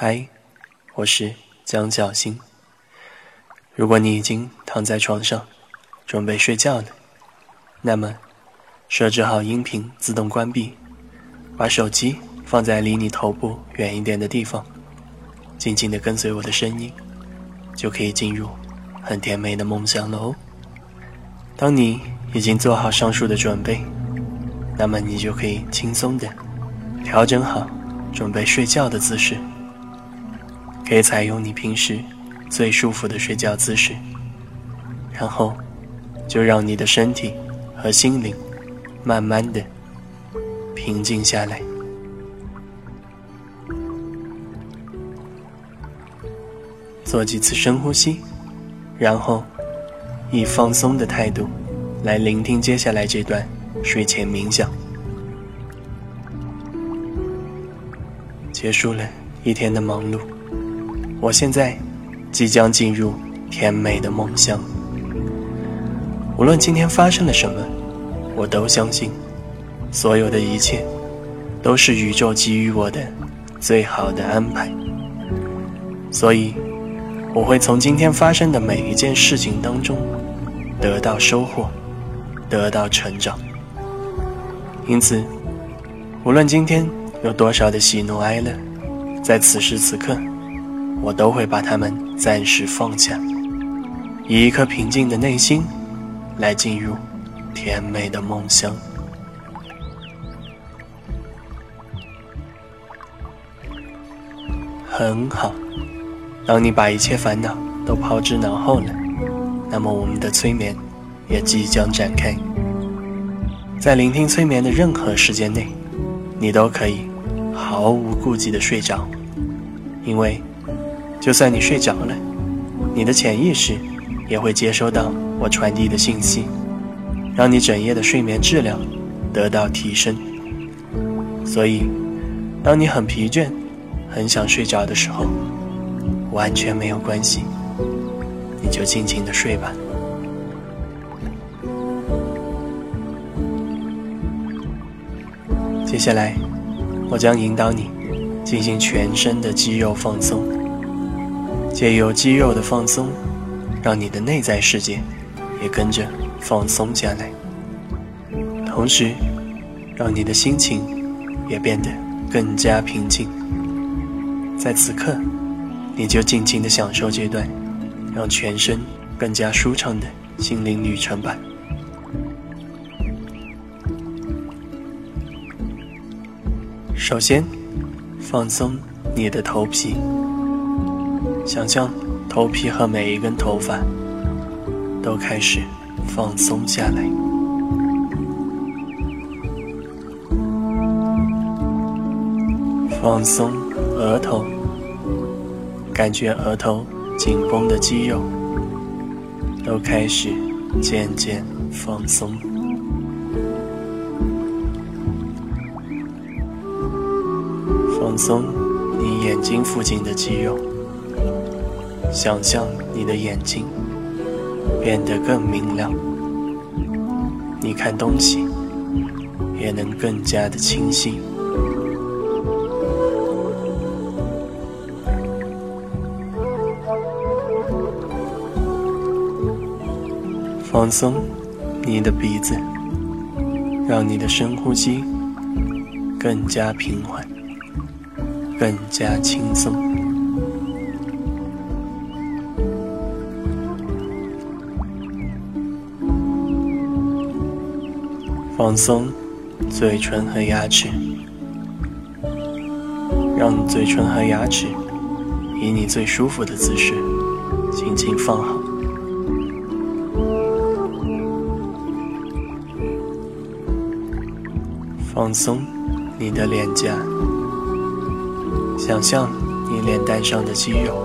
嗨，我是江小新。如果你已经躺在床上，准备睡觉了，那么设置好音频自动关闭，把手机放在离你头部远一点的地方，静静的跟随我的声音，就可以进入很甜美的梦乡了哦。当你已经做好上述的准备，那么你就可以轻松的调整好准备睡觉的姿势，可以采用你平时最舒服的睡觉姿势，然后就让你的身体和心灵慢慢的平静下来，做几次深呼吸，然后以放松的态度来聆听接下来这段。睡前冥想，结束了一天的忙碌，我现在即将进入甜美的梦乡。无论今天发生了什么，我都相信，所有的一切都是宇宙给予我的最好的安排。所以，我会从今天发生的每一件事情当中得到收获，得到成长。因此，无论今天有多少的喜怒哀乐，在此时此刻，我都会把它们暂时放下，以一颗平静的内心来进入甜美的梦乡。很好，当你把一切烦恼都抛之脑后了，那么我们的催眠也即将展开。在聆听催眠的任何时间内，你都可以毫无顾忌的睡着，因为就算你睡着了，你的潜意识也会接收到我传递的信息，让你整夜的睡眠质量得到提升。所以，当你很疲倦、很想睡着的时候，完全没有关系，你就尽情的睡吧。接下来，我将引导你进行全身的肌肉放松，借由肌肉的放松，让你的内在世界也跟着放松下来，同时让你的心情也变得更加平静。在此刻，你就尽情的享受这段让全身更加舒畅的心灵旅程吧。首先，放松你的头皮，想象头皮和每一根头发都开始放松下来。放松额头，感觉额头紧绷的肌肉都开始渐渐放松。放松你眼睛附近的肌肉，想象你的眼睛变得更明亮，你看东西也能更加的清晰。放松你的鼻子，让你的深呼吸更加平缓。更加轻松，放松嘴唇和牙齿，让嘴唇和牙齿以你最舒服的姿势轻轻放好，放松你的脸颊。想象你脸蛋上的肌肉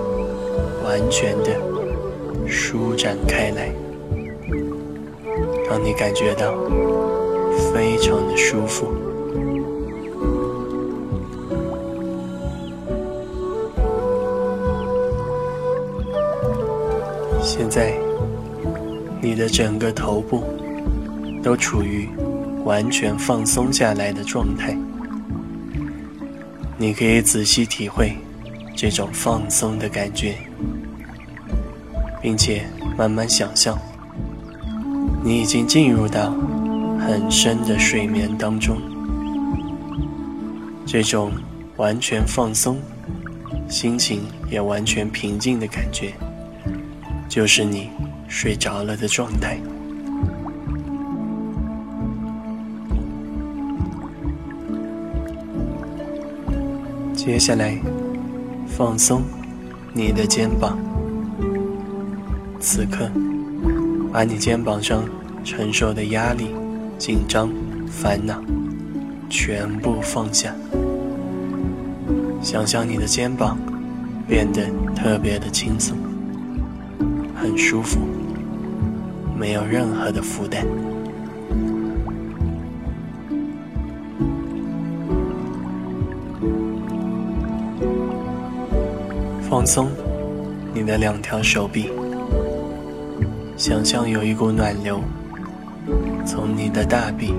完全的舒展开来，让你感觉到非常的舒服。现在，你的整个头部都处于完全放松下来的状态。你可以仔细体会这种放松的感觉，并且慢慢想象，你已经进入到很深的睡眠当中。这种完全放松、心情也完全平静的感觉，就是你睡着了的状态。接下来，放松你的肩膀。此刻，把你肩膀上承受的压力、紧张、烦恼全部放下。想象你的肩膀变得特别的轻松，很舒服，没有任何的负担。放松你的两条手臂，想象有一股暖流从你的大臂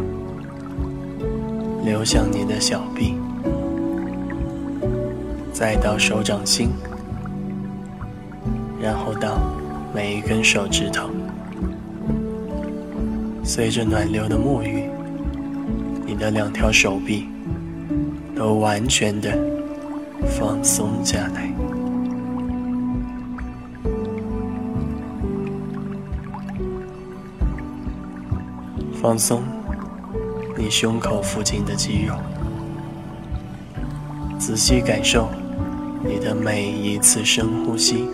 流向你的小臂，再到手掌心，然后到每一根手指头。随着暖流的沐浴，你的两条手臂都完全的放松下来。放松你胸口附近的肌肉，仔细感受你的每一次深呼吸，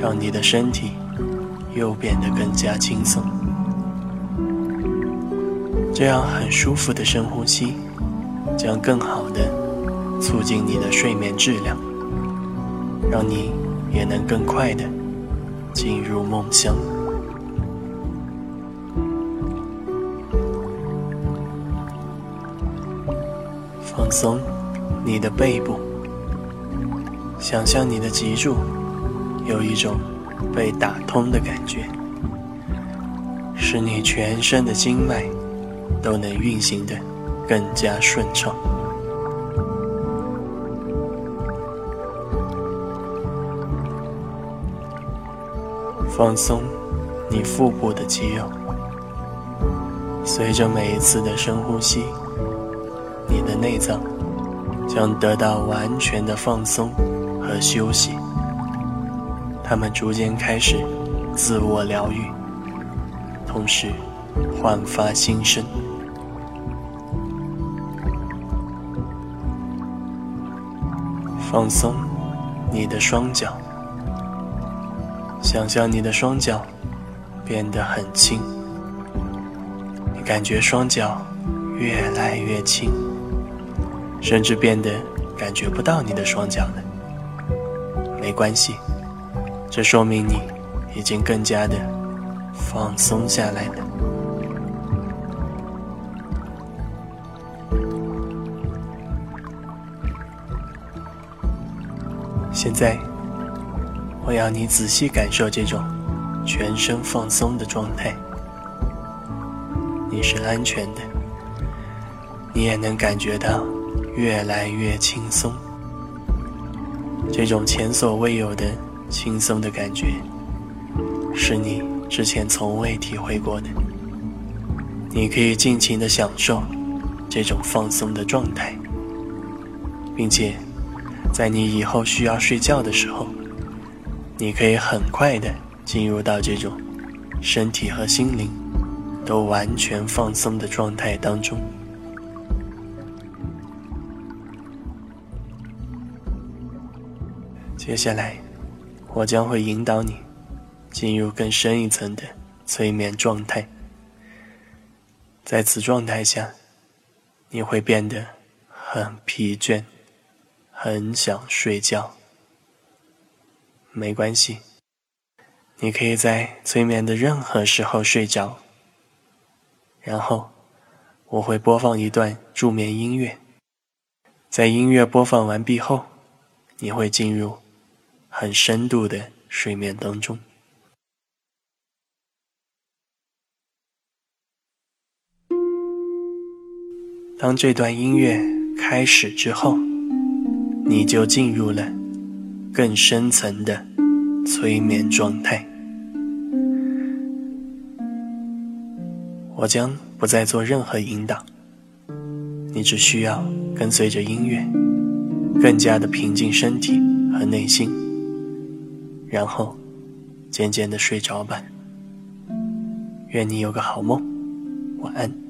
让你的身体又变得更加轻松。这样很舒服的深呼吸，将更好的促进你的睡眠质量，让你也能更快的进入梦乡。放松你的背部，想象你的脊柱有一种被打通的感觉，使你全身的经脉都能运行的更加顺畅。放松你腹部的肌肉，随着每一次的深呼吸。你的内脏将得到完全的放松和休息，它们逐渐开始自我疗愈，同时焕发新生。放松你的双脚，想象你的双脚变得很轻，你感觉双脚越来越轻。甚至变得感觉不到你的双脚了。没关系，这说明你已经更加的放松下来了。现在，我要你仔细感受这种全身放松的状态。你是安全的，你也能感觉到。越来越轻松，这种前所未有的轻松的感觉，是你之前从未体会过的。你可以尽情的享受这种放松的状态，并且在你以后需要睡觉的时候，你可以很快的进入到这种身体和心灵都完全放松的状态当中。接下来，我将会引导你进入更深一层的催眠状态。在此状态下，你会变得很疲倦，很想睡觉。没关系，你可以在催眠的任何时候睡着。然后，我会播放一段助眠音乐。在音乐播放完毕后，你会进入。很深度的睡眠当中。当这段音乐开始之后，你就进入了更深层的催眠状态。我将不再做任何引导，你只需要跟随着音乐，更加的平静身体和内心，然后渐渐的睡着吧。愿你有个好梦，晚安。